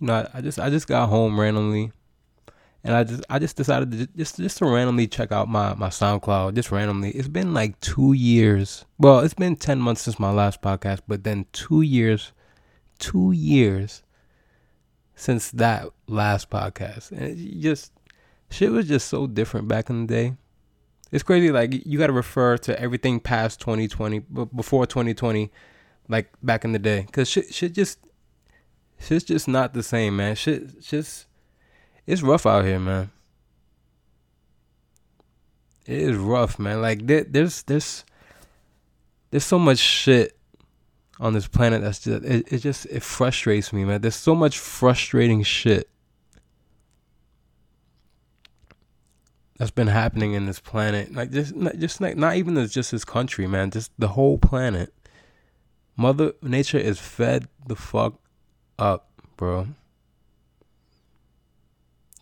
you know, I, I just I just got home randomly, and I just I just decided to just just to randomly check out my my SoundCloud just randomly. It's been like two years. Well, it's been ten months since my last podcast, but then two years, two years since that last podcast, and it just shit was just so different back in the day. It's crazy. Like you got to refer to everything past 2020, but before 2020, like back in the day, because shit, shit just, shit's just not the same, man. Shit, just, it's rough out here, man. It is rough, man. Like there, there's, there's, there's so much shit on this planet that's just, it, it just, it frustrates me, man. There's so much frustrating shit that's been happening in this planet. Like just not, just like not even just this country, man. Just the whole planet. Mother Nature is fed the fuck up, bro.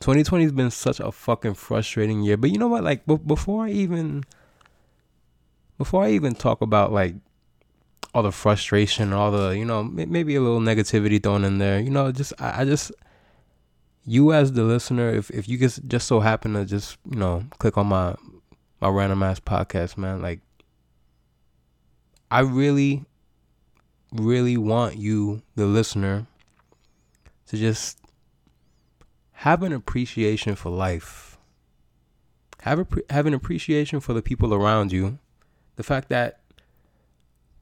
2020 has been such a fucking frustrating year. But you know what? Like b- before I even before I even talk about like all the frustration, all the you know maybe a little negativity thrown in there. You know, just I, I just you as the listener, if if you just just so happen to just you know click on my my random ass podcast, man, like I really, really want you, the listener, to just have an appreciation for life. Have a have an appreciation for the people around you. The fact that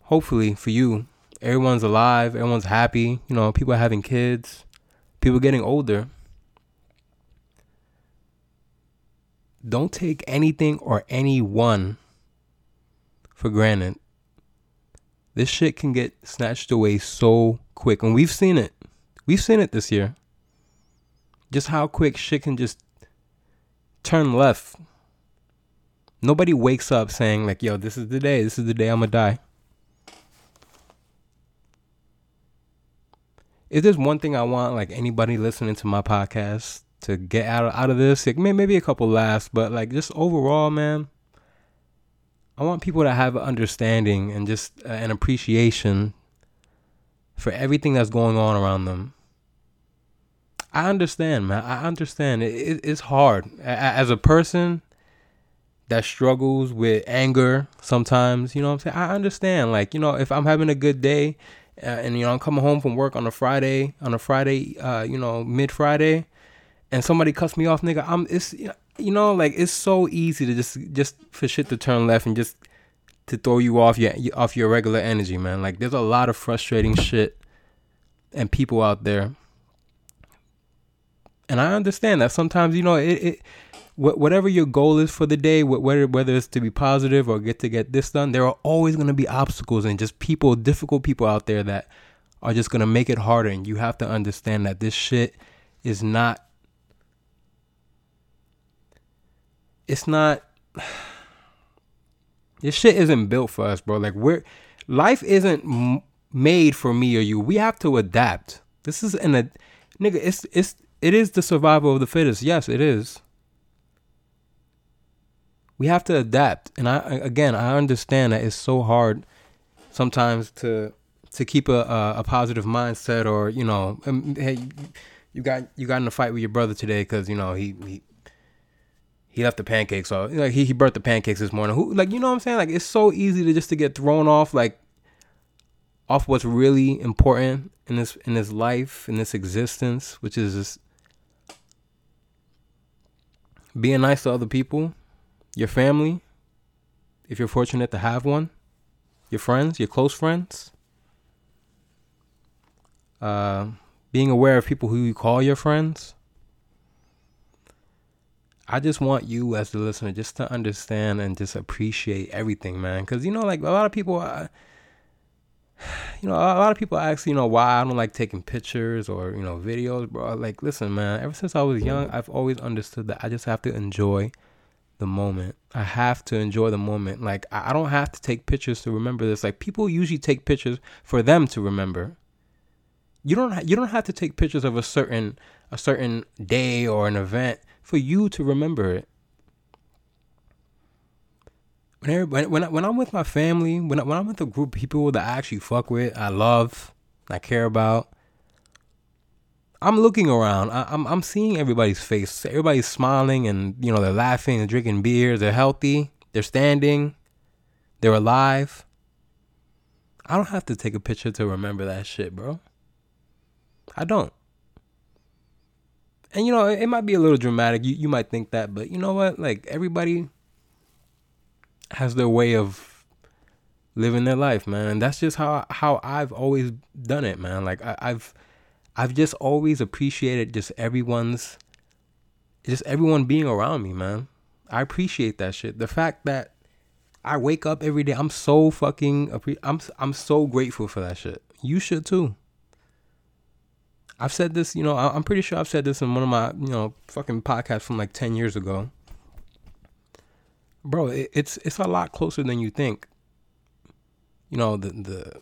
hopefully for you, everyone's alive, everyone's happy. You know, people are having kids, people getting older don't take anything or anyone for granted. This shit can get snatched away so quick. And we've seen it. We've seen it this year. Just how quick shit can just turn left. Nobody wakes up saying, like, yo, this is the day. This is the day I'm going to die. If there's one thing I want, like, anybody listening to my podcast to get out of, out of this. Like maybe a couple laughs, but like just overall, man, I want people to have an understanding and just uh, an appreciation for everything that's going on around them. I understand, man. I understand. It, it, it's hard as a person that struggles with anger sometimes. You know what I'm saying? I understand. Like you know, if I'm having a good day. Uh, and you know I'm coming home from work on a Friday, on a Friday, uh, you know, mid Friday, and somebody cuts me off, nigga, I'm it's you know like it's so easy to just just for shit to turn left and just to throw you off your off your regular energy, man. Like there's a lot of frustrating shit and people out there. And I understand that sometimes you know it, it whatever your goal is for the day, whether whether it's to be positive or get to get this done, there are always going to be obstacles and just people, difficult people out there that are just going to make it harder. And you have to understand that this shit is not it's not this shit isn't built for us, bro. Like we're life isn't m- made for me or you. We have to adapt. This is an a nigga. It's it's it is the survival of the fittest. Yes, it is. We have to adapt, and I again I understand that it's so hard sometimes to to keep a a, a positive mindset or you know um, hey you got you got in a fight with your brother today because you know he, he he left the pancakes so like he, he burnt the pancakes this morning. Who like you know what i'm saying? Like it's so easy to just to get thrown off like off what's really important in this in this life in this existence which is just being nice to other people your family if you're fortunate to have one your friends your close friends uh, being aware of people who you call your friends I just want you as the listener just to understand and just appreciate everything, man. Because you know, like a lot of people, uh, you know, a lot of people ask, you know, why I don't like taking pictures or you know videos, bro. Like, listen, man. Ever since I was young, I've always understood that I just have to enjoy the moment. I have to enjoy the moment. Like, I don't have to take pictures to remember this. Like, people usually take pictures for them to remember. You don't. Ha- you don't have to take pictures of a certain a certain day or an event for you to remember it. When when when, I, when I'm with my family, when I, when I'm with a group of people that I actually fuck with, I love, I care about, I'm looking around. I, I'm I'm seeing everybody's face. Everybody's smiling and you know they're laughing and drinking beers. They're healthy. They're standing. They're alive. I don't have to take a picture to remember that shit, bro. I don't. And you know, it, might be a little dramatic. You you might think that, but you know what? Like everybody has their way of living their life, man. And that's just how how I've always done it, man. Like I, I've I've just always appreciated just everyone's just everyone being around me, man. I appreciate that shit. The fact that I wake up every day, I'm so fucking I'm I'm so grateful for that shit. You should too. I've said this, you know, I'm pretty sure I've said this in one of my, you know, fucking podcasts from like 10 years ago. Bro, it, it's it's a lot closer than you think. You know, the the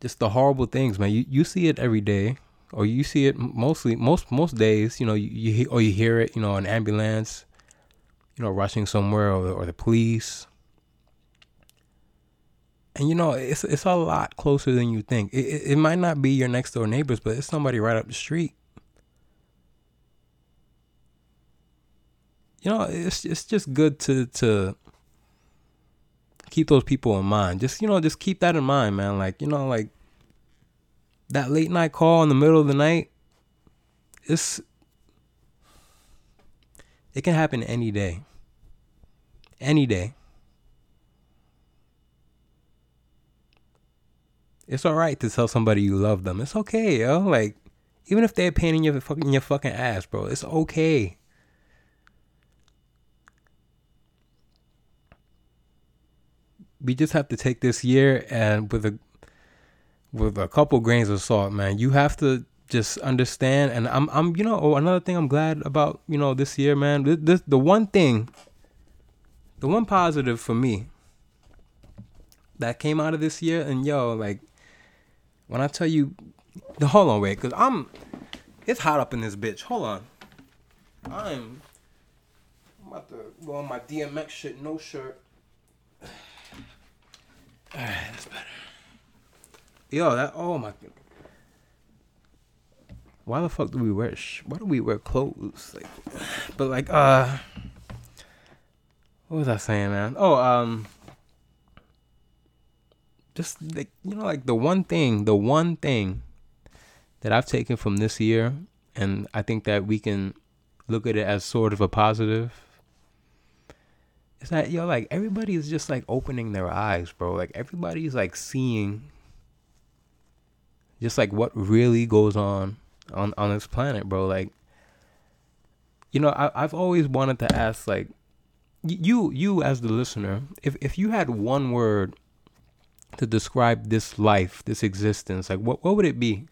just the horrible things, man. You you see it every day or you see it mostly most most days, you know, you, you or you hear it, you know, an ambulance, you know, rushing somewhere or or the police and you know it's it's a lot closer than you think. It, it, it might not be your next door neighbors, but it's somebody right up the street. You know, it's it's just good to to keep those people in mind. Just you know, just keep that in mind, man. Like you know, like that late night call in the middle of the night. It's it can happen any day. Any day. It's all right to tell somebody you love them. It's okay, yo. Like, even if they're pain your fucking your fucking ass, bro. It's okay. We just have to take this year and with a with a couple grains of salt, man. You have to just understand and I'm I'm you know, oh, another thing I'm glad about, you know, this year, man. This, this the one thing the one positive for me that came out of this year and yo, like when I tell you, the hold on, wait, cause I'm, it's hot up in this bitch. Hold on, I'm, I'm about to go on my DMX shit, no shirt. All right, that's better. Yo, that oh my. Why the fuck do we wear? Sh- why do we wear clothes? Like, but like, uh, what was I saying, man? Oh, um just like you know like the one thing the one thing that i've taken from this year and i think that we can look at it as sort of a positive is that yo like everybody is just like opening their eyes bro. Like everybody's like seeing just like what really goes on on on this planet bro. Like you know I, i've always wanted to ask like you you as the listener if if you had one word to describe this life, this existence? Like, what, what would it be?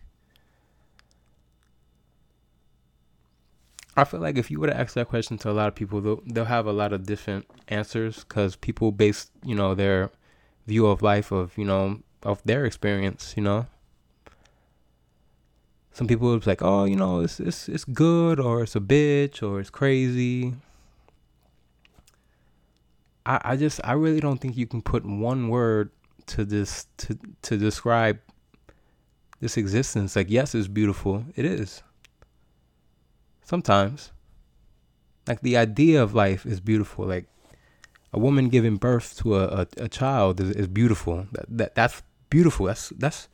I feel like if you were to ask that question to a lot of people, they'll, they'll have a lot of different answers because people base, you know, their view of life of, you know, of their experience, you know. Some people would be like, oh, you know, it's, it's, it's good or it's a bitch or it's crazy. I, I just, I really don't think you can put one word to this to to describe this existence. Like yes it's beautiful. It is. Sometimes like the idea of life is beautiful. Like a woman giving birth to a, a, a child is, is beautiful. That, that that's beautiful. That's that's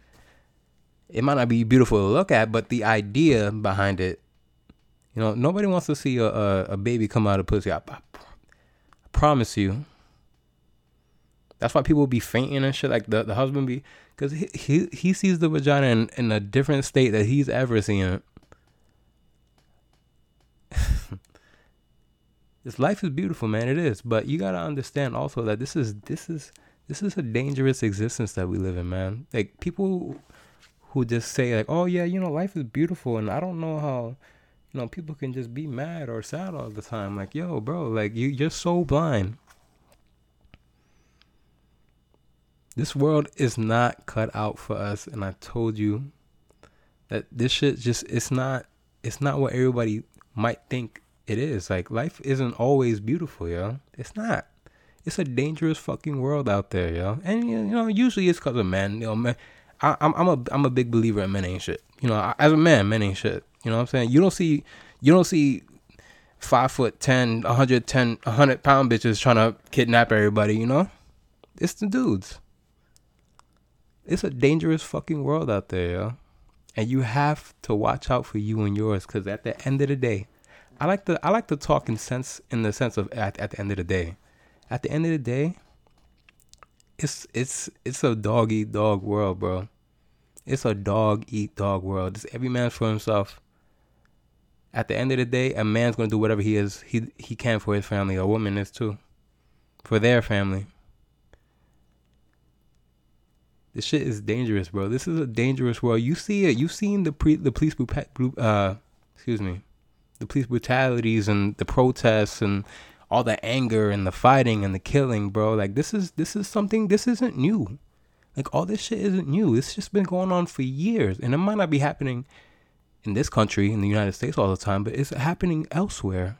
it might not be beautiful to look at but the idea behind it you know nobody wants to see a, a, a baby come out of pussy. I, I, I promise you that's why people be fainting and shit. Like the, the husband be, because he, he he sees the vagina in, in a different state that he's ever seen this life is beautiful, man. It is, but you gotta understand also that this is this is this is a dangerous existence that we live in, man. Like people who just say like, "Oh yeah, you know, life is beautiful," and I don't know how, you know, people can just be mad or sad all the time. Like, yo, bro, like you you're so blind. This world is not cut out for us, and I told you that this shit just it's not it's not what everybody might think it is. Like life isn't always beautiful, yo. It's not. It's a dangerous fucking world out there, yo. And you know, usually it's cause of men. You know, men. I, am I'm a I'm a big believer in men ain't shit. You know, as a man, men ain't shit. You know what I'm saying? You don't see, you don't see five foot 10, 110, 100 pound bitches trying to kidnap everybody, you know? It's the dudes. It's a dangerous fucking world out there, yo. And you have to watch out for you and yours cuz at the end of the day, I like to I like to talk in sense in the sense of at, at the end of the day. At the end of the day, it's it's it's a dog eat dog world, bro. It's a dog eat dog world. It's every man for himself at the end of the day, a man's gonna do whatever he is he he can for his family. A woman is too, for their family. This shit is dangerous, bro. This is a dangerous world. You see it. You've seen the pre the police uh excuse me, the police brutalities and the protests and all the anger and the fighting and the killing, bro. Like this is this is something. This isn't new. Like all this shit isn't new. It's just been going on for years, and it might not be happening in this country, in the United States, all the time, but it's happening elsewhere.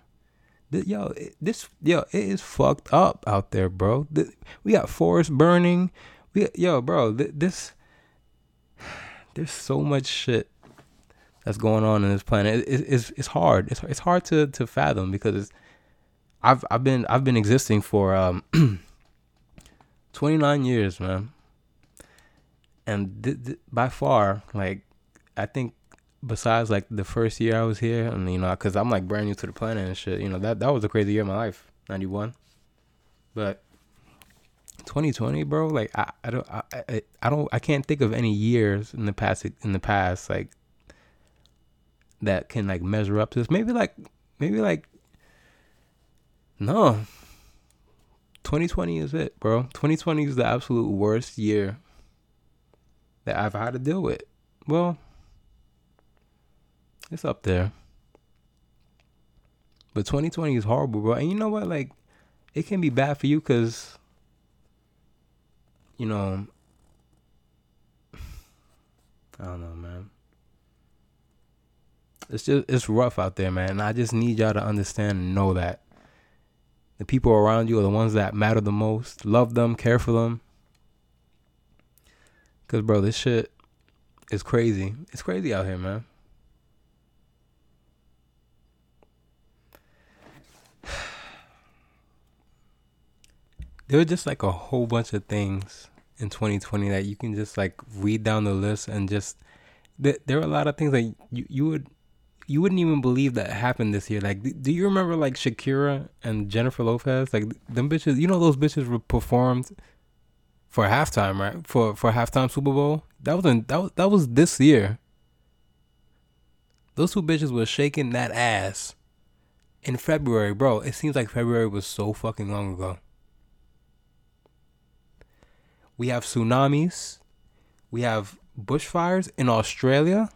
yo, this yo, it is fucked up out there, bro. we got forests burning. Yo, bro, this there's so much shit that's going on in this planet. It, it, it's it's hard. It's it's hard to to fathom because I've I've been I've been existing for um 29 years, man. And th- th- by far, like I think besides like the first year I was here, and you know, cause I'm like brand new to the planet and shit. You know, that that was a crazy year of my life, ninety one. But 2020, bro, like I, I don't I, I, I don't I can't think of any years in the past in the past like that can like measure up to this. Maybe like maybe like no. 2020 is it, bro. 2020 is the absolute worst year that I've had to deal with. Well, it's up there. But 2020 is horrible, bro. And you know what? Like, it can be bad for you because, you know, I don't know, man. It's just it's rough out there, man. And I just need y'all to understand and know that the people around you are the ones that matter the most. Love them, care for them. Cause bro, this shit is crazy. It's crazy out here, man. There were just like a whole bunch of things in 2020 that you can just like read down the list and just th- there were a lot of things that you, you would you wouldn't even believe that happened this year. Like, do you remember like Shakira and Jennifer Lopez? Like them bitches, you know those bitches were performed for halftime, right? For for halftime Super Bowl. That was in, that was that was this year. Those two bitches were shaking that ass in February, bro. It seems like February was so fucking long ago. We have tsunamis. We have bushfires in Australia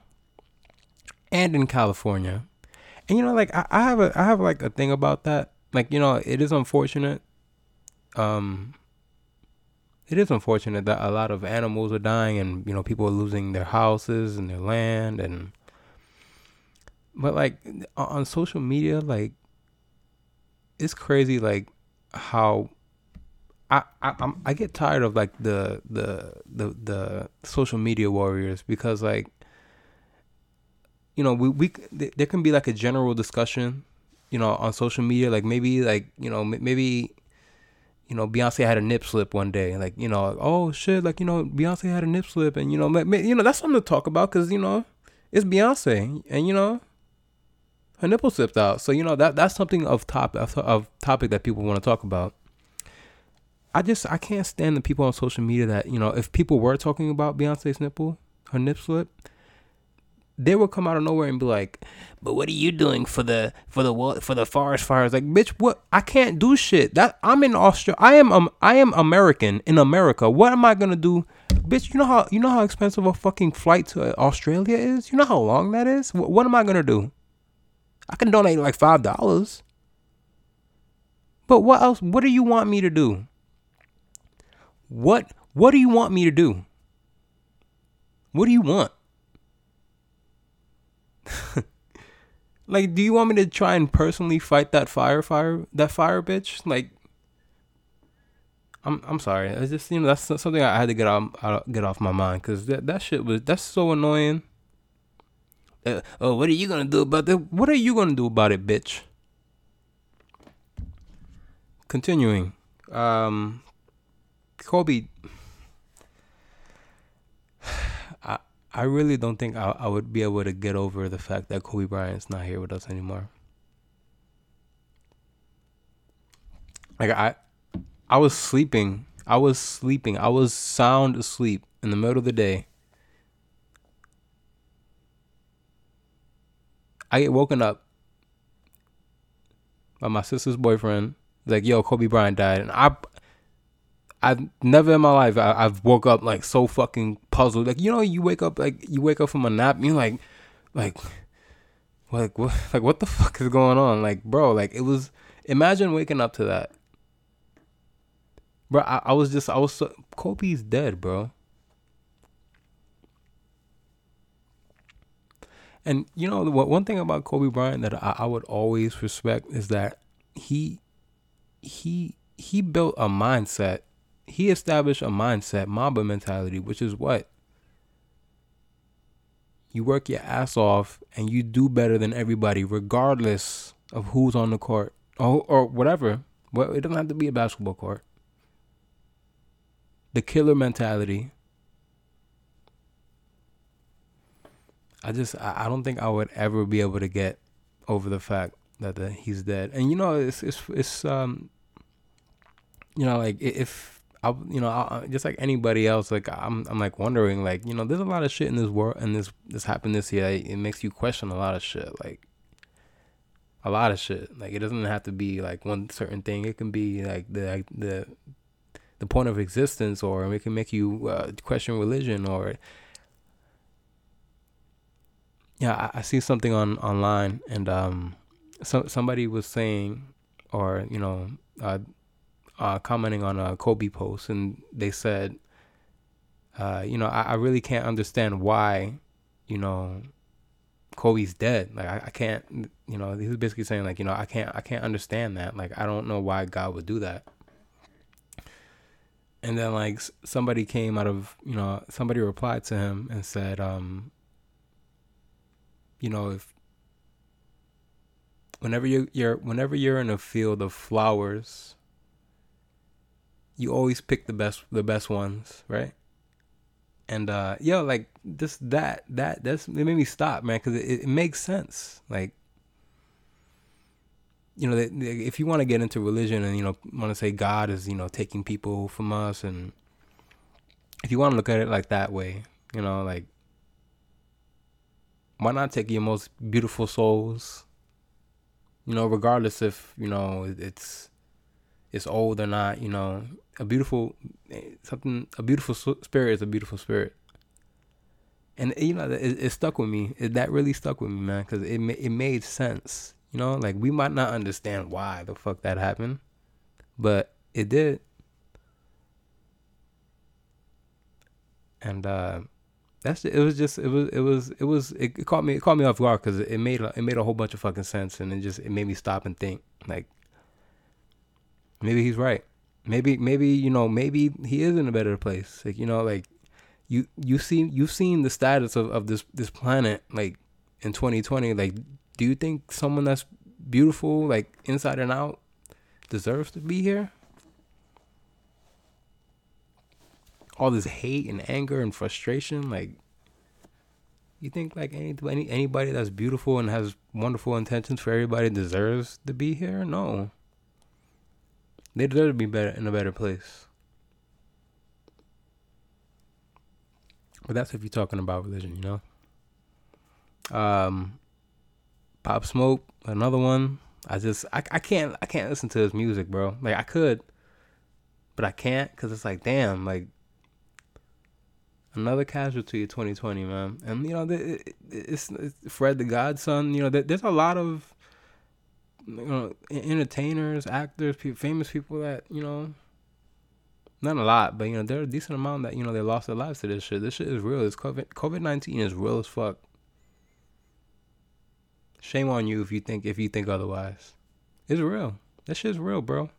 and in California. And you know, like I, I have a I have like a thing about that. Like, you know, it is unfortunate. Um it is unfortunate that a lot of animals are dying and, you know, people are losing their houses and their land and but like on social media, like it's crazy like how I, I I get tired of like the the the the social media warriors because like you know we we there can be like a general discussion you know on social media like maybe like you know maybe you know Beyonce had a nip slip one day like you know oh shit like you know Beyonce had a nip slip and you know you know that's something to talk about because you know it's Beyonce and you know her nipple slipped out so you know that that's something of top of, of topic that people want to talk about I just I can't stand the people on social media that you know if people were talking about Beyonce's nipple, her nip slip, they would come out of nowhere and be like, "But what are you doing for the for the for the forest fires?" Like, bitch, what? I can't do shit. That I'm in Australia. I am um I am American in America. What am I gonna do, bitch? You know how you know how expensive a fucking flight to Australia is. You know how long that is. What, what am I gonna do? I can donate like five dollars. But what else? What do you want me to do? What what do you want me to do? What do you want? like, do you want me to try and personally fight that fire fire that fire bitch? Like I'm I'm sorry. It's just you know that's something I had to get off get off my mind because that that shit was that's so annoying. Uh, oh, what are you gonna do about that? What are you gonna do about it, bitch? Continuing, um, Kobe. I I really don't think I I would be able to get over the fact that Kobe Bryant's not here with us anymore. Like I I was sleeping. I was sleeping. I was sound asleep in the middle of the day. I get woken up by my sister's boyfriend. Like, yo, Kobe Bryant died, and I, I've never in my life I, have woke up like so fucking puzzled. Like, you know, you wake up like you wake up from a nap, and you're like, like, like what, like what the fuck is going on? Like, bro, like it was. Imagine waking up to that, bro. I, I was just, I was so Kobe's dead, bro. And you know what? One thing about Kobe Bryant that I, I would always respect is that he he he built a mindset. He established a mindset, Mamba mentality, which is what you work your ass off and you do better than everybody, regardless of who's on the court or or whatever. Well, it doesn't have to be a basketball court. The killer mentality I just I, don't think I would ever be able to get over the fact that the, he's dead. And you know, it's it's it's um, you know, like if I you know I, just like anybody else, like I'm I'm like wondering, like you know, there's a lot of shit in this world, and this this happened this year. It makes you question a lot of shit, like a lot of shit. Like it doesn't have to be like one certain thing. It can be like the like the the point of existence, or it can make you uh, question religion, or yeah, I, I see something on online, and um, so somebody was saying, or you know, uh, uh, commenting on a Kobe post, and they said, uh, you know, I, I really can't understand why, you know, Kobe's dead. Like I, I can't, you know, he was basically saying like, you know, I can't, I can't understand that. Like I don't know why God would do that. And then like somebody came out of, you know, somebody replied to him and said, um, you know, if whenever you you're whenever you're in a field of flowers, you always pick the best the best ones, right? And uh yo, like just that that that's it made me stop, man, because it, it makes sense. Like you know, if you want to get into religion and you know want to say God is you know taking people from us, and if you want to look at it like that way, you know, like why not take your most beautiful souls? You know, regardless if you know it's it's old or not. You know, a beautiful something a beautiful spirit is a beautiful spirit. And you know, it, it stuck with me. It, that really stuck with me, man, because it it made sense. You know, like we might not understand why the fuck that happened, but it did. And uh, that's it was just it was it was it was it, it caught me it caught me off guard because it made it made a whole bunch of fucking sense and it just it made me stop and think like maybe he's right maybe maybe you know maybe he is in a better place. Like you know like you you see you've seen the status of, of this this planet like in 2020 like do you think someone that's beautiful like inside and out deserves to be here? All this hate and anger and frustration like you think like any, any anybody that's beautiful and has wonderful intentions for everybody deserves to be here? No they deserve to be better in a better place but that's if you're talking about religion you know um pop smoke another one i just I, I can't i can't listen to his music bro like i could but i can't because it's like damn like another casualty of 2020, man. And you know, it's, it's Fred the Godson. You know, there's a lot of you know entertainers, actors, famous people that you know. Not a lot, but you know, there are a decent amount that you know they lost their lives to this shit. This shit is real. This COVID COVID nineteen is real as fuck. Shame on you if you think if you think otherwise. It's real. That shit's real, bro.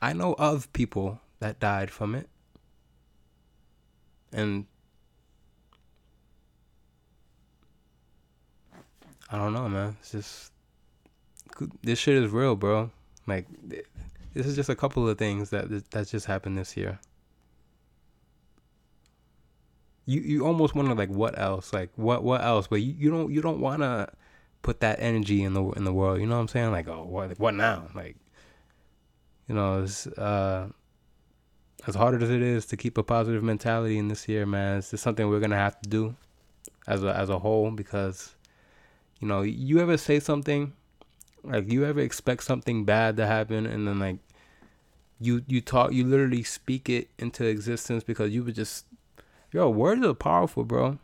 I know of people that died from it and I don't know, man. It's just this shit is real, bro. Like this is just a couple of things that that just happened this year. You you almost wonder like what else, like what what else, but you, you don't you don't want to put that energy in the in the world. You know what I'm saying? Like oh what what now? Like you know it's uh as hard as it is to keep a positive mentality in this year, man. It's just something we're gonna have to do as a as a whole because you know you ever say something like you ever expect something bad to happen and then like you you talk you literally speak it into existence because you would just yo words are powerful, bro.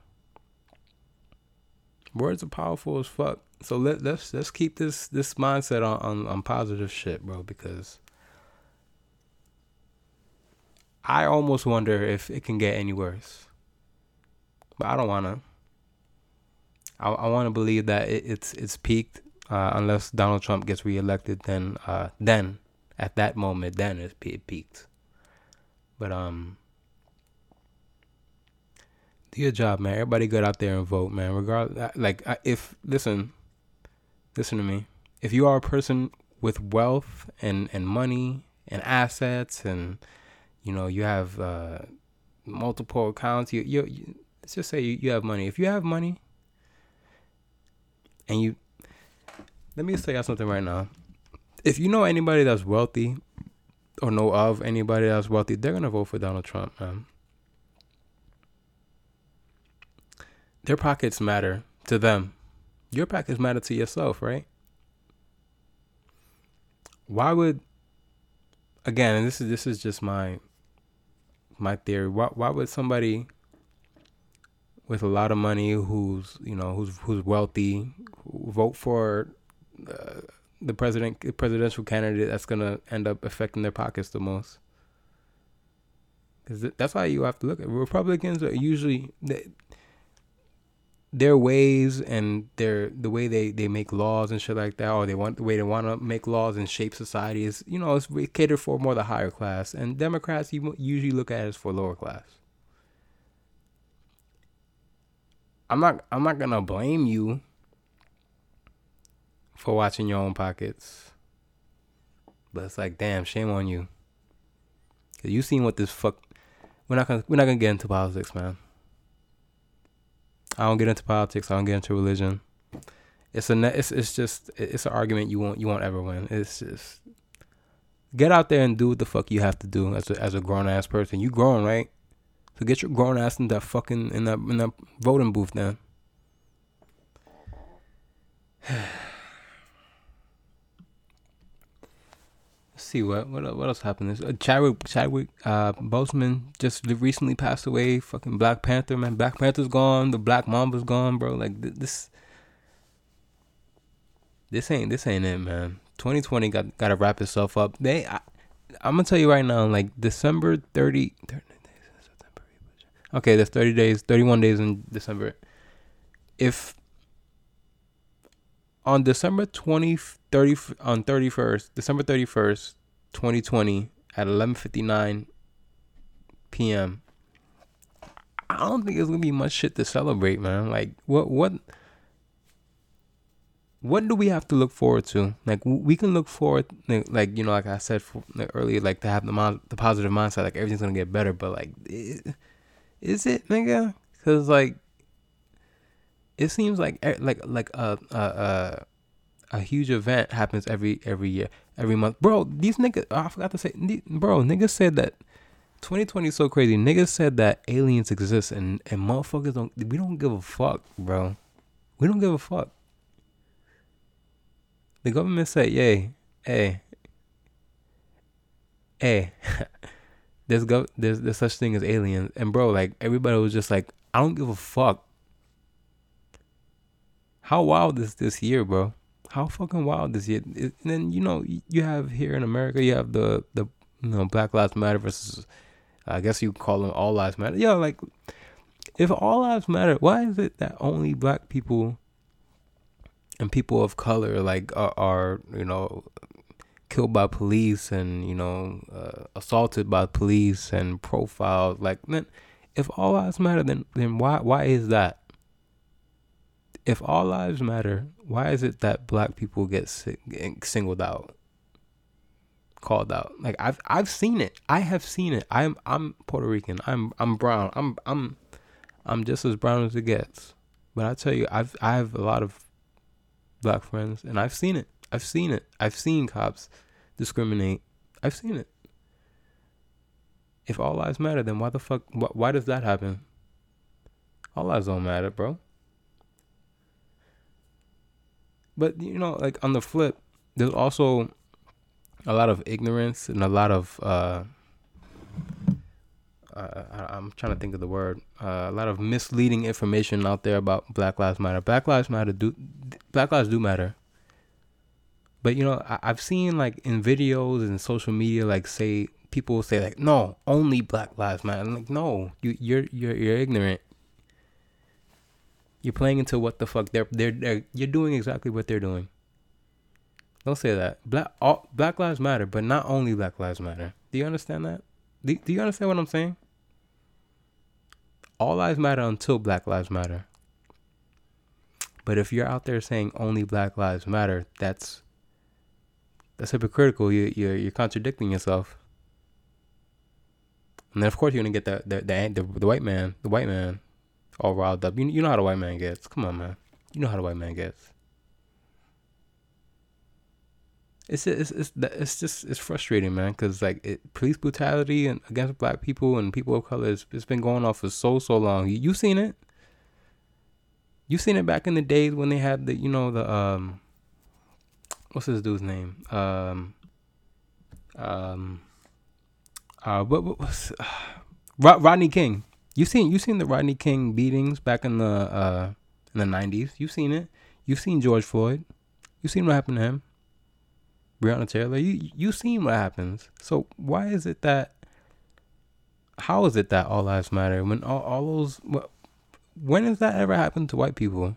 Words are powerful as fuck. So let let's let's keep this this mindset on on, on positive shit, bro, because I almost wonder if it can get any worse. But I don't wanna. I, I want to believe that it, it's it's peaked uh, unless Donald Trump gets reelected. Then uh, then at that moment, then it, peaked. But um, do your job, man. Everybody get out there and vote, man. Regardless, uh, like if listen, listen to me. If you are a person with wealth and and money and assets and you know you have uh, multiple accounts, you, you you let's just say you, you have money. If you have money and you let me say something right now. If you know anybody that's wealthy or know of anybody that's wealthy, they're gonna vote for Donald Trump, man. Their pockets matter to them. Your pockets matter to yourself, right? Why would again, and this is this is just my my theory. Why why would somebody with a lot of money who's you know who's who's wealthy vote for the president the presidential candidate that's gonna end up affecting their pockets the most. Because that's why you have to look at Republicans are usually they, their ways and their the way they, they make laws and shit like that, or they want the way they want to make laws and shape society is you know it's catered for more the higher class, and Democrats you usually look at it as for lower class. I'm not I'm not gonna blame you for watching your own pockets. But it's like, damn, shame on you. Cause you seen what this fuck. We're not gonna we're not gonna get into politics, man. I don't get into politics. I don't get into religion. It's a it's it's just it's an argument you won't you won't ever win. It's just get out there and do what the fuck you have to do as a as a grown ass person. You grown right, so get your grown ass in that fucking in that in that voting booth then. Let's see what what what else happened. This uh, Chadwick Chadwick uh, Boseman just recently passed away. Fucking Black Panther man, Black Panther's gone. The Black Mamba's gone, bro. Like this, this ain't this ain't it, man. 2020 got got to wrap itself up. They, I, am gonna tell you right now, like December 30, 30 Okay, there's 30 days, 31 days in December. If on December 20, 30, on 31st, December 31st, 2020, at 11:59 p.m. I don't think it's gonna be much shit to celebrate, man. Like, what, what, what do we have to look forward to? Like, we can look forward, like you know, like I said earlier, like to have the the positive mindset, like everything's gonna get better. But like, is it, nigga? Because like it seems like eh, like like a a a, a huge event happens every every year, every month. Bro, these niggas, oh, I forgot to say, bro, niggas said that 2020 is so crazy. Niggas said that aliens exist and and motherfuckers don't. We don't give a fuck, bro. We don't give a fuck. The government said, "Yay, hey, hey." there's go there's there's such thing as aliens, and bro, like everybody was just like, I don't give a fuck. How wild is this year, bro? How fucking wild is it? And then you know you have here in America, you have the the you know Black Lives Matter versus, I guess you call them All Lives Matter. Yeah, like if all lives matter, why is it that only black people and people of color like are, are you know killed by police and you know uh, assaulted by police and profiled like then if all lives matter then then why why is that if all lives matter, why is it that black people get singled out, called out? Like I've I've seen it. I have seen it. I'm I'm Puerto Rican. I'm I'm brown. I'm I'm I'm just as brown as it gets. But I tell you, I've I have a lot of black friends, and I've seen it. I've seen it. I've seen cops discriminate. I've seen it. If all lives matter, then why the fuck? Why, why does that happen? All lives don't matter, bro. But you know, like on the flip, there's also a lot of ignorance and a lot of uh, uh, I, am trying to think of the word. Uh, a lot of misleading information out there about Black Lives Matter. Black Lives Matter do Black Lives do matter. But you know, I, I've seen like in videos and social media, like say people say like, no, only Black Lives Matter. I'm like, no, you you're you're you're ignorant. You're playing into what the fuck they're they're, they're you're doing exactly what they're doing. Don't say that. Black all, Black Lives Matter, but not only Black Lives Matter. Do you understand that? Do, do you understand what I'm saying? All lives matter until Black Lives Matter. But if you're out there saying only Black Lives Matter, that's that's hypocritical. You you're, you're contradicting yourself. And then of course you're gonna get the the the, the, the white man, the white man all riled up. You, you know how the white man gets. Come on, man. You know how the white man gets. It's it's it's, it's just it's frustrating, man. Cause like it, police brutality and against black people and people of color, it's, it's been going on for so so long. You you seen it? You seen it back in the days when they had the you know the um, what's this dude's name? Um, um, uh, what, what was uh, Rodney King? You seen you seen the Rodney King beatings back in the uh in the nineties. You've seen it. You've seen George Floyd. You've seen what happened to him. Breonna Taylor. You you seen what happens. So why is it that? How is it that all lives matter when all, all those? When has that ever happened to white people?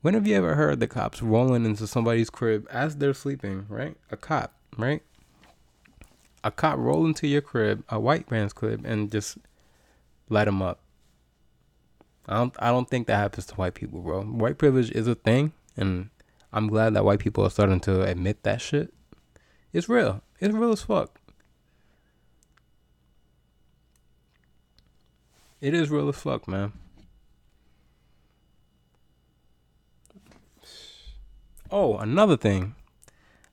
When have you ever heard the cops rolling into somebody's crib as they're sleeping? Right, a cop, right? A cop roll into your crib, a white man's crib, and just light them up. I don't I don't think that happens to white people, bro. White privilege is a thing, and I'm glad that white people are starting to admit that shit. It's real. It's real as fuck. It is real as fuck, man. Oh, another thing.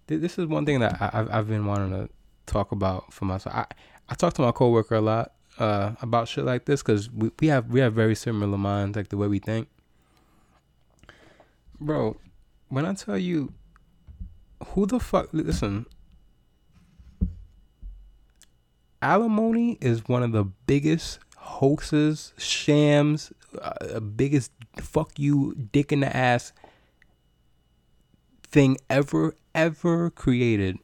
This is one thing that I've I've been wanting to talk about for myself. I I talk to my coworker a lot, uh, about shit like this because we, we have we have very similar minds, like the way we think. Bro, when I tell you, who the fuck? Listen, alimony is one of the biggest hoaxes, shams, uh, biggest fuck you, dick in the ass thing ever, ever created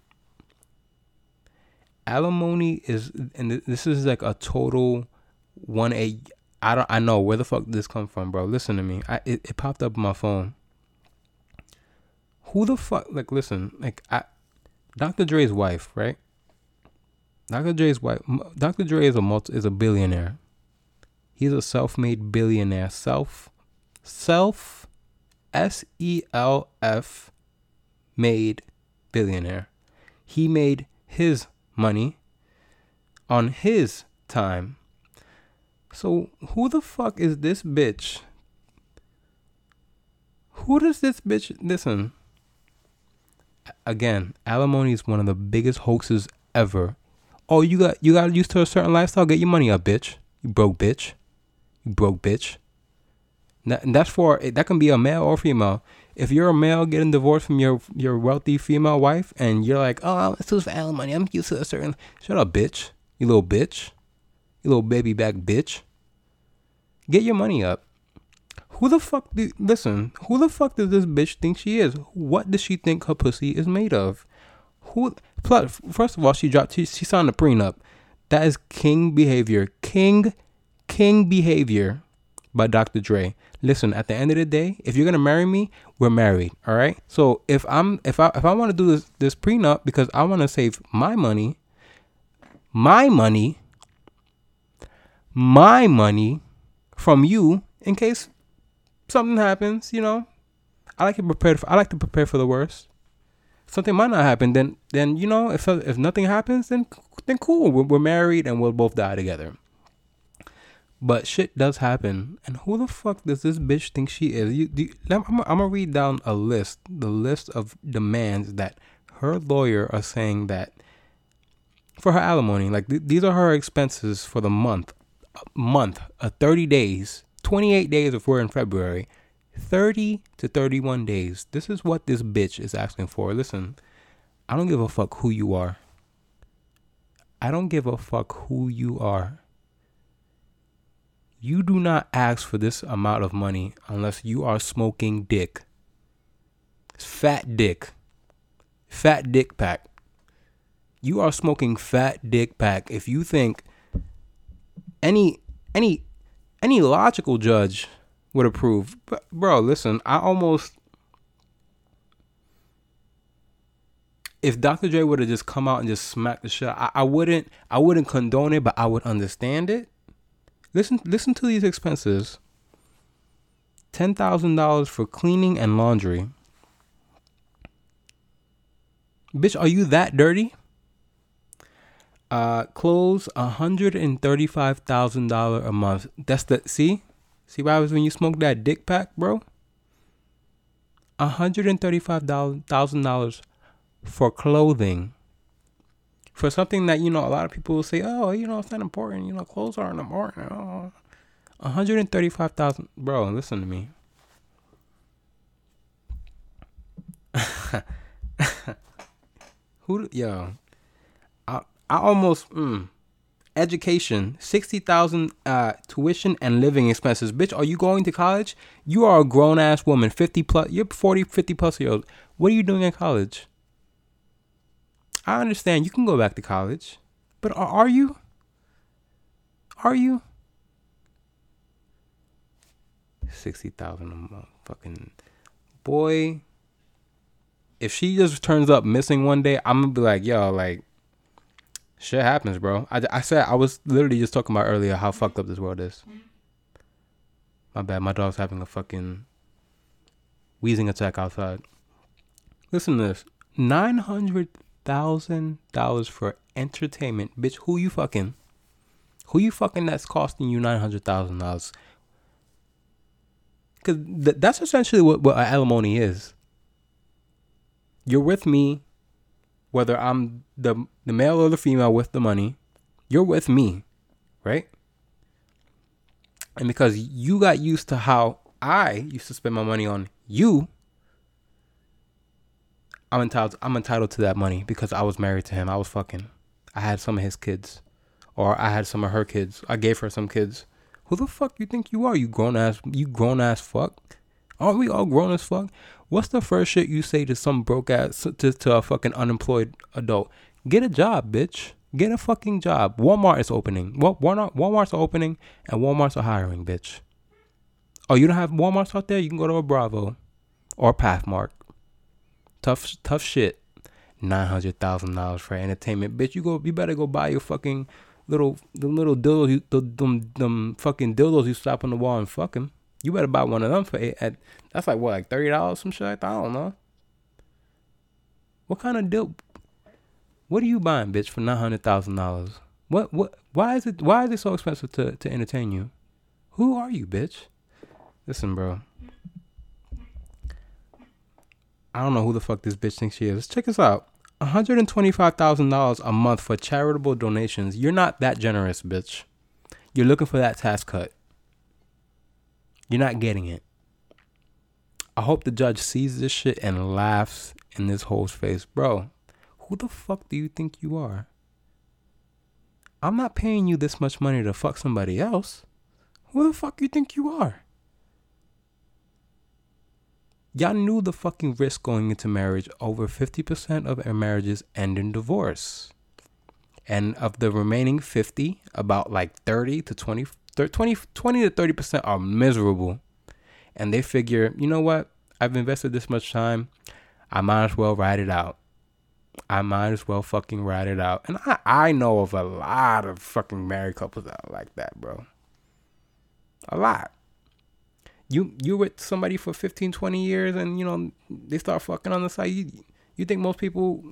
alimony is, and this is like a total one a. I don't. I know where the fuck this come from, bro. Listen to me. I it, it popped up on my phone. Who the fuck? Like, listen. Like, I, Dr. Dre's wife, right? Dr. Dre's wife. Dr. Dre is a multi, is a billionaire. He's a self-made billionaire. Self, self, S E L F, made billionaire. He made his money on his time. So who the fuck is this bitch? Who does this bitch listen? Again, alimony is one of the biggest hoaxes ever. Oh, you got you got used to a certain lifestyle. Get your money up, bitch. You broke bitch. You broke bitch. That, that's for that can be a male or female if you're a male getting divorced from your your wealthy female wife and you're like, oh, it's just for alimony. I'm used to a certain. Shut up, bitch. You little bitch. You little baby back bitch. Get your money up. Who the fuck? Do, listen. Who the fuck does this bitch think she is? What does she think her pussy is made of? Who? Plus, first of all, she dropped. She, she signed a prenup. That is king behavior. King, king behavior by Dr. Dre listen, at the end of the day, if you're gonna marry me, we're married. All right. So if I'm if I if I want to do this this prenup because I want to save my money, my money, my money from you in case something happens, you know, I like to prepare. For, I like to prepare for the worst. Something might not happen, then then you know if if nothing happens, then then cool. We're, we're married and we'll both die together. But shit does happen, and who the fuck does this bitch think she is? You, you I'm, I'm, gonna read down a list, the list of demands that her lawyer are saying that for her alimony. Like th- these are her expenses for the month, month, uh, 30 days, 28 days if we're in February. 30 to 31 days. This is what this bitch is asking for. Listen, I don't give a fuck who you are. I don't give a fuck who you are. You do not ask for this amount of money unless you are smoking dick. It's fat dick. Fat dick pack. You are smoking fat dick pack if you think any any any logical judge would approve. But bro, listen, I almost if Dr. Dre would have just come out and just smacked the shit, I, I wouldn't I wouldn't condone it, but I would understand it. Listen listen to these expenses. Ten thousand dollars for cleaning and laundry. Bitch, are you that dirty? Uh, clothes, hundred and thirty-five thousand dollar a month. That's the see. See what happens when you smoke that dick pack, bro? $135,000 for clothing. For something that, you know, a lot of people will say, oh, you know, it's not important. You know, clothes aren't important. Oh. 135,000. Bro, listen to me. Who, yo, I, I almost, mm, education, 60,000 uh, tuition and living expenses. Bitch, are you going to college? You are a grown ass woman, 50 plus, you're 40, 50 plus years old. What are you doing in college? I understand you can go back to college, but are, you? Are you? 60,000 a month. Fucking boy. If she just turns up missing one day, I'm gonna be like, yo, like, Shit happens, bro. I, I said I was literally just talking about earlier how fucked up this world is. My bad. My dog's having a fucking wheezing attack outside. Listen to this: nine hundred thousand dollars for entertainment, bitch. Who you fucking? Who you fucking? That's costing you nine hundred thousand dollars. Cause th- that's essentially what what alimony is. You're with me whether I'm the the male or the female with the money, you're with me, right? And because you got used to how I used to spend my money on you, I'm entitled I'm entitled to that money because I was married to him. I was fucking. I had some of his kids. Or I had some of her kids. I gave her some kids. Who the fuck you think you are? You grown ass you grown ass fuck? Aren't we all grown as fuck? What's the first shit you say to some broke ass to, to a fucking unemployed adult? Get a job, bitch. Get a fucking job. Walmart is opening. Well, Walmart Walmart's opening and Walmart's are hiring, bitch. Oh, you don't have Walmart's out there? You can go to a Bravo or Pathmark. Tough tough shit. Nine hundred thousand dollars for entertainment, bitch. You go. You better go buy your fucking little the little dildos. You, the, them them fucking dildos you slap on the wall and fucking. You better buy one of them for eight, at that's like what like thirty dollars some shit. I don't know. What kind of dope? What are you buying, bitch, for nine hundred thousand dollars? What what? Why is it why is it so expensive to to entertain you? Who are you, bitch? Listen, bro. I don't know who the fuck this bitch thinks she is. Let's Check this out. $125,000 a month for charitable donations. You're not that generous, bitch. You're looking for that tax cut. You're not getting it. I hope the judge sees this shit and laughs in this hoe's face. Bro, who the fuck do you think you are? I'm not paying you this much money to fuck somebody else. Who the fuck you think you are? Y'all knew the fucking risk going into marriage. Over 50% of marriages end in divorce. And of the remaining 50, about like 30 to 20 20, 20 to 30% are miserable. And they figure, you know what? I've invested this much time. I might as well ride it out. I might as well fucking ride it out. And I, I know of a lot of fucking married couples that are like that, bro. A lot. You you with somebody for 15, 20 years, and you know they start fucking on the side. You you think most people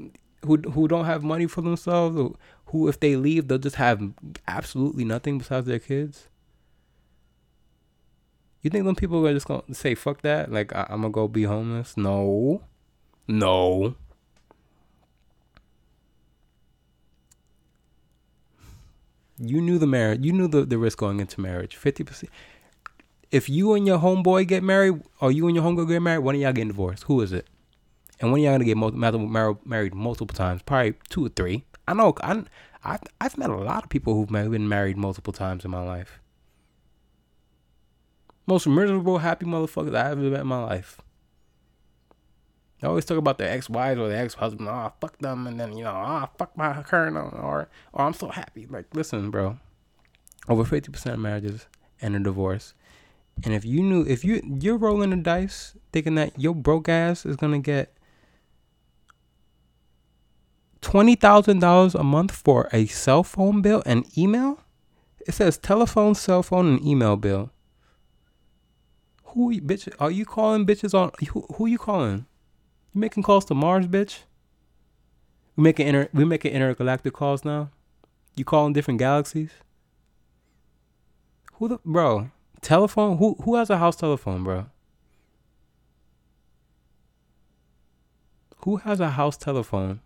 who who don't have money for themselves, or who if they leave they'll just have absolutely nothing besides their kids? You think them people are just gonna say fuck that? Like I, I'm gonna go be homeless? No, no. You knew the marriage. You knew the, the risk going into marriage. Fifty percent. If you and your homeboy get married, or you and your homegirl get married, one of y'all getting divorced. Who is it? And when y'all gonna get multiple, married multiple times? Probably two or three. I know. I, I I've met a lot of people who've been married multiple times in my life. Most miserable, happy motherfuckers I ever met in my life. They always talk about their ex-wives or their ex-husband. Oh, ah, fuck them, and then you know, oh, fuck my current, or oh, I'm so happy. Like, listen, bro. Over fifty percent of marriages end in divorce. And if you knew, if you you're rolling the dice, thinking that your broke ass is gonna get twenty thousand dollars a month for a cell phone bill and email, it says telephone, cell phone, and email bill. Who bitch? Are you calling bitches on? Who, who you calling? You making calls to Mars, bitch? We making inter we making intergalactic calls now. You calling different galaxies? Who the bro? Telephone? Who who has a house telephone, bro? Who has a house telephone?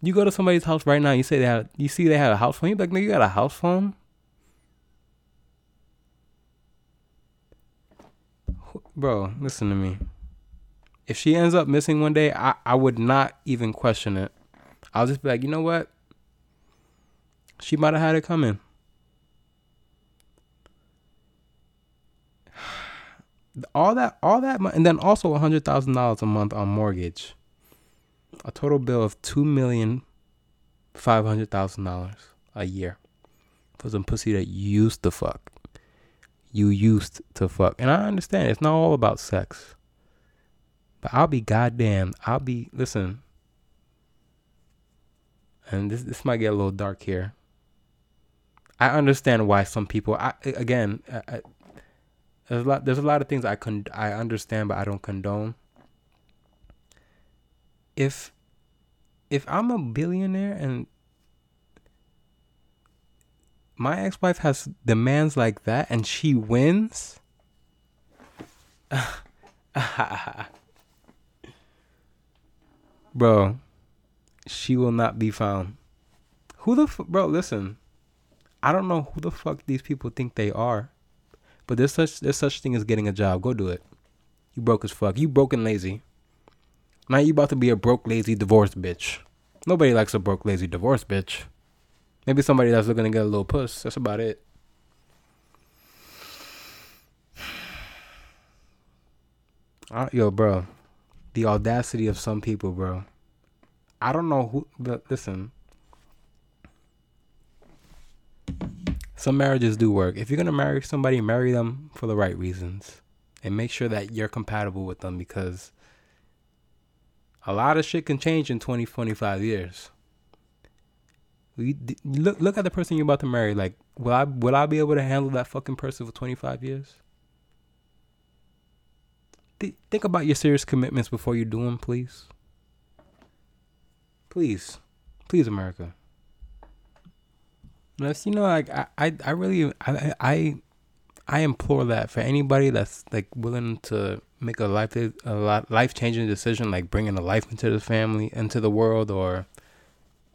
You go to somebody's house right now. You say they had. You see they had a house phone. You like, nigga, you got a house phone? Bro, listen to me if she ends up missing one day, I, I would not even question it. I'll just be like, you know what? She might have had it coming. All that, all that, and then also a hundred thousand dollars a month on mortgage. A total bill of two million five hundred thousand dollars a year for some pussy that used to fuck. You used to fuck, and I understand it's not all about sex. But I'll be goddamn. I'll be listen. And this this might get a little dark here. I understand why some people. I again, I, I, there's a lot. There's a lot of things I con I understand, but I don't condone. If if I'm a billionaire and my ex-wife has demands like that and she wins bro, she will not be found. Who the f- bro? Listen, I don't know who the fuck these people think they are, but there's such there's such thing as getting a job. Go do it. You broke as fuck. You broke and lazy. Now you about to be a broke, lazy, divorced bitch. Nobody likes a broke, lazy, divorced bitch. Maybe somebody that's looking to get a little puss. That's about it. Uh, yo, bro the audacity of some people, bro. I don't know who. But listen, some marriages do work. If you're gonna marry somebody, marry them for the right reasons, and make sure that you're compatible with them because a lot of shit can change in 20, 25 years. Look look at the person you're about to marry. Like, will I will I be able to handle that fucking person for 25 years? Th- think about your serious commitments before you do them, please. Please, please, America. You know, like I, I, I really, I, I, I implore that for anybody that's like willing to make a life, a life changing decision, like bringing a life into the family, into the world, or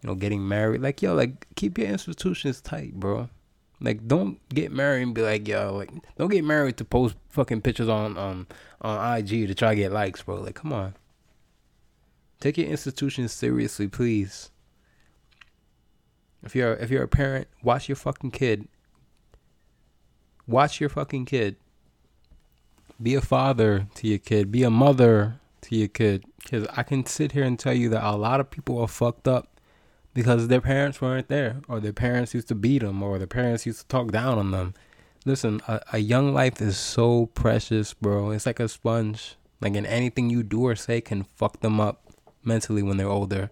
you know, getting married. Like yo, like keep your institutions tight, bro. Like, don't get married and be like, yo, like, don't get married to post fucking pictures on um on IG to try to get likes, bro. Like, come on. Take your institutions seriously, please. If you're if you're a parent, watch your fucking kid. Watch your fucking kid. Be a father to your kid. Be a mother to your kid. Because I can sit here and tell you that a lot of people are fucked up because their parents weren't there, or their parents used to beat them, or their parents used to talk down on them. Listen, a, a young life is so precious, bro. It's like a sponge. Like, and anything you do or say can fuck them up mentally when they're older.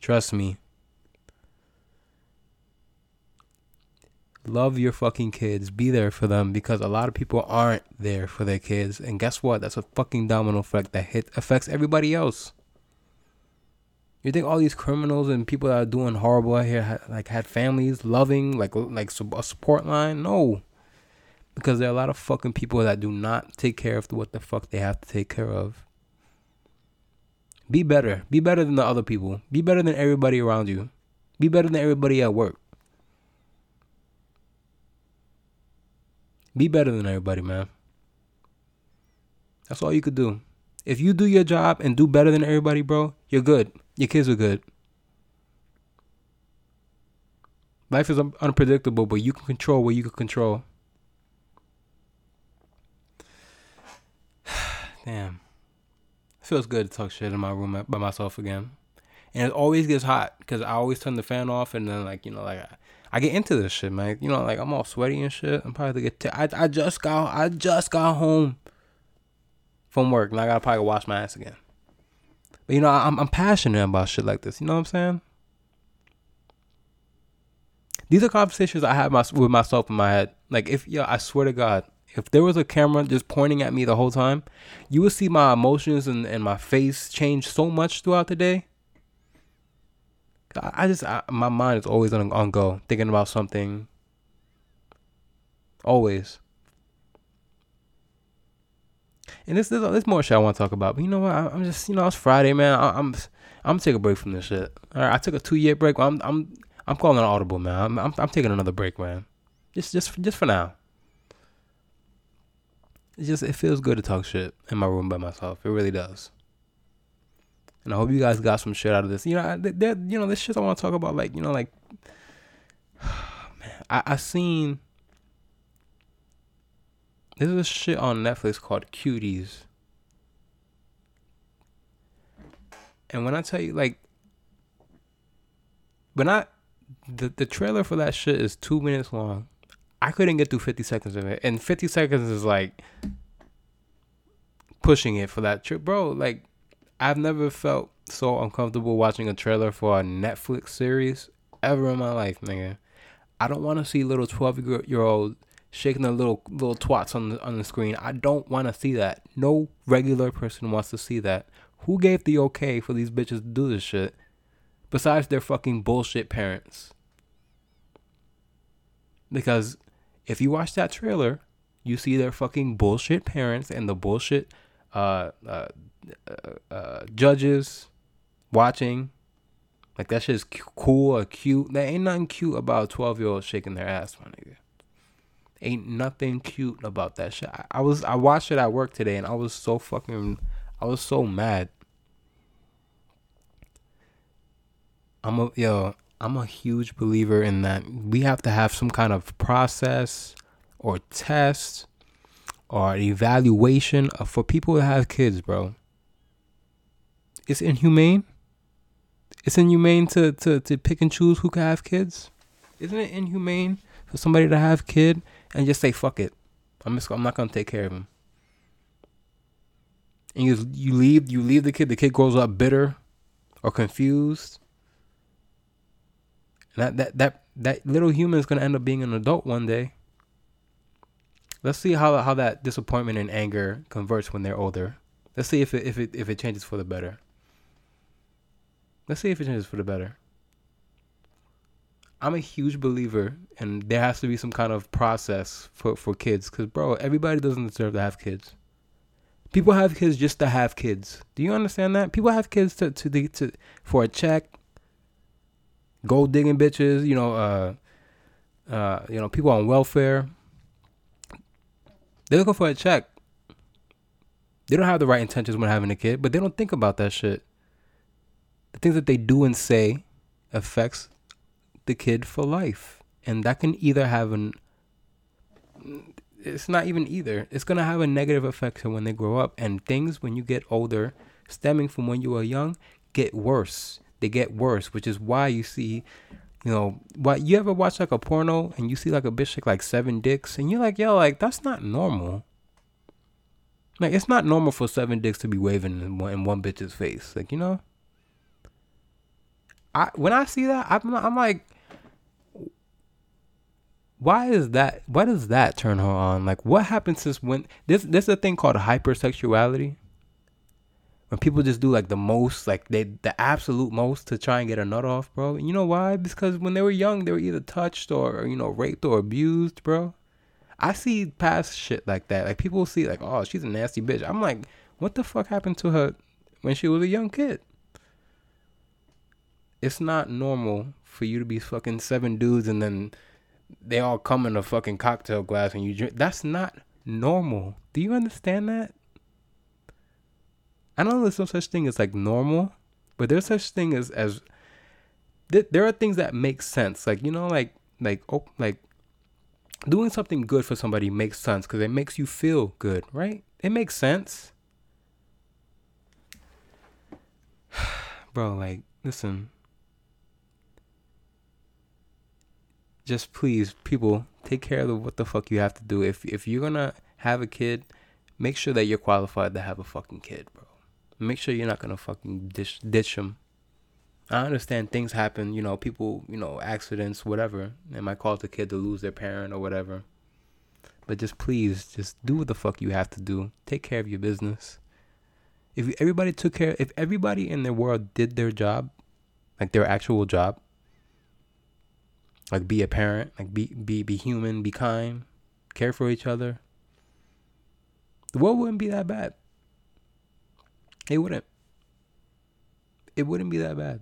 Trust me. Love your fucking kids. Be there for them because a lot of people aren't there for their kids. And guess what? That's a fucking domino effect that hit affects everybody else. You think all these criminals and people that are doing horrible out here like had families, loving, like like a support line? No, because there are a lot of fucking people that do not take care of what the fuck they have to take care of. Be better. Be better than the other people. Be better than everybody around you. Be better than everybody at work. Be better than everybody, man. That's all you could do. If you do your job and do better than everybody, bro, you're good. Your kids are good. Life is un- unpredictable, but you can control what you can control. Damn. Feels good to talk shit in my room by myself again. And it always gets hot because I always turn the fan off and then, like, you know, like, I, I get into this shit, man. You know, like, I'm all sweaty and shit. I'm probably get. T- I, I just got I just got home from work and I gotta probably wash my ass again. But you know, I'm I'm passionate about shit like this. You know what I'm saying? These are conversations I have my, with myself in my head. Like if yeah, I swear to God, if there was a camera just pointing at me the whole time, you would see my emotions and, and my face change so much throughout the day. I, just I, my mind is always on on go, thinking about something. Always. And this, this, this more shit I want to talk about. But you know what? I, am just, you know, it's Friday, man. I, am I'm, taking a break from this shit. All right, I took a two year break. I'm, I'm, I'm calling an audible, man. I'm, I'm, I'm taking another break, man. Just, just, just for now. It just, it feels good to talk shit in my room by myself. It really does. And I hope you guys got some shit out of this. You know, there, you know, this shit I want to talk about, like, you know, like, man, I, I seen there's a shit on Netflix called Cuties. And when I tell you like when I the the trailer for that shit is two minutes long. I couldn't get through fifty seconds of it. And fifty seconds is like pushing it for that trip. Bro, like I've never felt so uncomfortable watching a trailer for a Netflix series ever in my life, nigga. I don't want to see little twelve year old shaking the little little twats on the on the screen. I don't want to see that. No regular person wants to see that. Who gave the okay for these bitches to do this shit? Besides their fucking bullshit parents. Because if you watch that trailer, you see their fucking bullshit parents and the bullshit uh, uh, uh, uh judges watching. Like that shit is cool or cute. There ain't nothing cute about 12 year old shaking their ass, my nigga. Ain't nothing cute about that shit. I, I was I watched it at work today and I was so fucking I was so mad. I'm a yo, I'm a huge believer in that we have to have some kind of process or test or evaluation for people that have kids, bro. It's inhumane. It's inhumane to, to, to pick and choose who can have kids. Isn't it inhumane for somebody to have kid and just say fuck it. I'm just I'm not gonna take care of him. And you you leave you leave the kid. The kid grows up bitter or confused. And that that that that little human is gonna end up being an adult one day. Let's see how how that disappointment and anger converts when they're older. Let's see if it if it if it changes for the better. Let's see if it changes for the better. I'm a huge believer, and there has to be some kind of process for for kids, because bro, everybody doesn't deserve to have kids. People have kids just to have kids. Do you understand that? People have kids to to the, to for a check. Gold digging bitches, you know, uh, uh, you know, people on welfare. They're looking for a check. They don't have the right intentions when having a kid, but they don't think about that shit. The things that they do and say affects the kid for life. And that can either have an it's not even either. It's gonna have a negative effect when they grow up. And things when you get older, stemming from when you were young, get worse. They get worse, which is why you see, you know, what you ever watch like a porno and you see like a bitch shake like seven dicks, and you're like, yo, like that's not normal. Like it's not normal for seven dicks to be waving in one, in one bitch's face. Like you know. I when I see that, I'm I'm like, why is that? Why does that turn her on? Like, what happens since when? This there's a thing called hypersexuality. When people just do like the most, like they the absolute most to try and get a nut off, bro. You know why? Because when they were young, they were either touched or you know raped or abused, bro. I see past shit like that. Like people see like, oh, she's a nasty bitch. I'm like, what the fuck happened to her when she was a young kid? It's not normal for you to be fucking seven dudes and then they all come in a fucking cocktail glass and you drink. That's not normal. Do you understand that? I know there's no such thing as like normal, but there's such thing as as th- there are things that make sense. Like you know, like like oh, like doing something good for somebody makes sense because it makes you feel good, right? It makes sense. Bro, like, listen. Just please, people, take care of the, what the fuck you have to do. If if you're gonna have a kid, make sure that you're qualified to have a fucking kid, bro. Make sure you're not gonna fucking ditch ditch them. I understand things happen, you know, people, you know, accidents, whatever. It might cause the kid to lose their parent or whatever. But just please, just do what the fuck you have to do. Take care of your business. If everybody took care, if everybody in the world did their job, like their actual job, like be a parent, like be be be human, be kind, care for each other, the world wouldn't be that bad. It wouldn't. It wouldn't be that bad.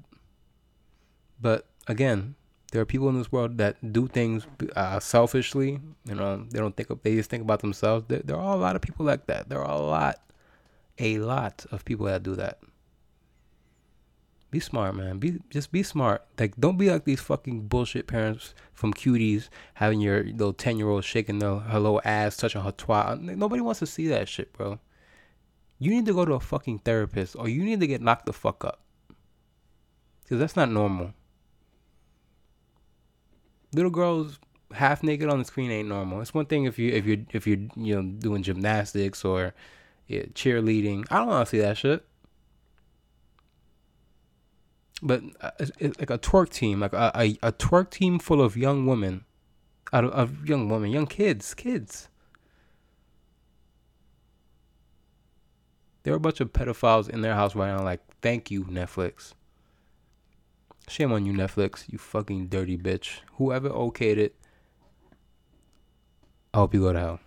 But again, there are people in this world that do things uh, selfishly. You know, they don't think of, they just think about themselves. There, there are a lot of people like that. There are a lot, a lot of people that do that. Be smart, man. Be just be smart. Like, don't be like these fucking bullshit parents from cuties having your little ten year old shaking the, her little ass, touching her twat. Nobody wants to see that shit, bro. You need to go to a fucking therapist, or you need to get knocked the fuck up. Cause that's not normal little girls half naked on the screen ain't normal. It's one thing if you if you if you're you know doing gymnastics or yeah, cheerleading. I don't want to see that shit. But uh, like a twerk team, like a, a, a twerk team full of young women, out of, of young women, young kids, kids. There are a bunch of pedophiles in their house right now. Like, thank you, Netflix. Shame on you, Netflix, you fucking dirty bitch. Whoever okayed it, I hope you go to hell.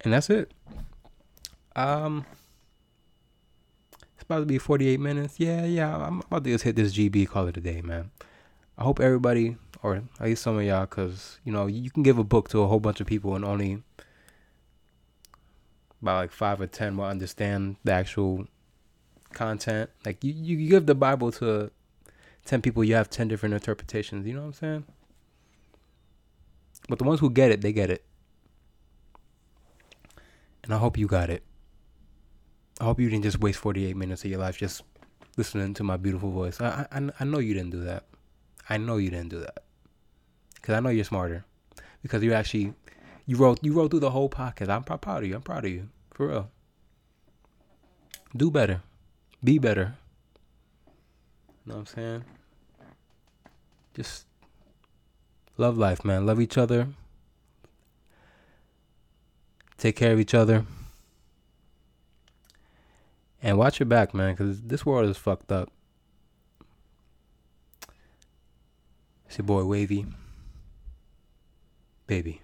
And that's it. Um, about to be 48 minutes. Yeah, yeah. I'm about to just hit this GB, call it a day, man. I hope everybody, or at least some of y'all, because, you know, you can give a book to a whole bunch of people and only about like five or ten will understand the actual content. Like you, you give the Bible to ten people, you have ten different interpretations. You know what I'm saying? But the ones who get it, they get it. And I hope you got it. I hope you didn't just waste 48 minutes of your life just listening to my beautiful voice. I I, I know you didn't do that. I know you didn't do that. Cause I know you're smarter. Because you actually you wrote you wrote through the whole podcast. I'm proud of you. I'm proud of you. For real. Do better. Be better. You know what I'm saying? Just love life, man. Love each other. Take care of each other. And watch your back, man, because this world is fucked up. It's your boy Wavy. Baby.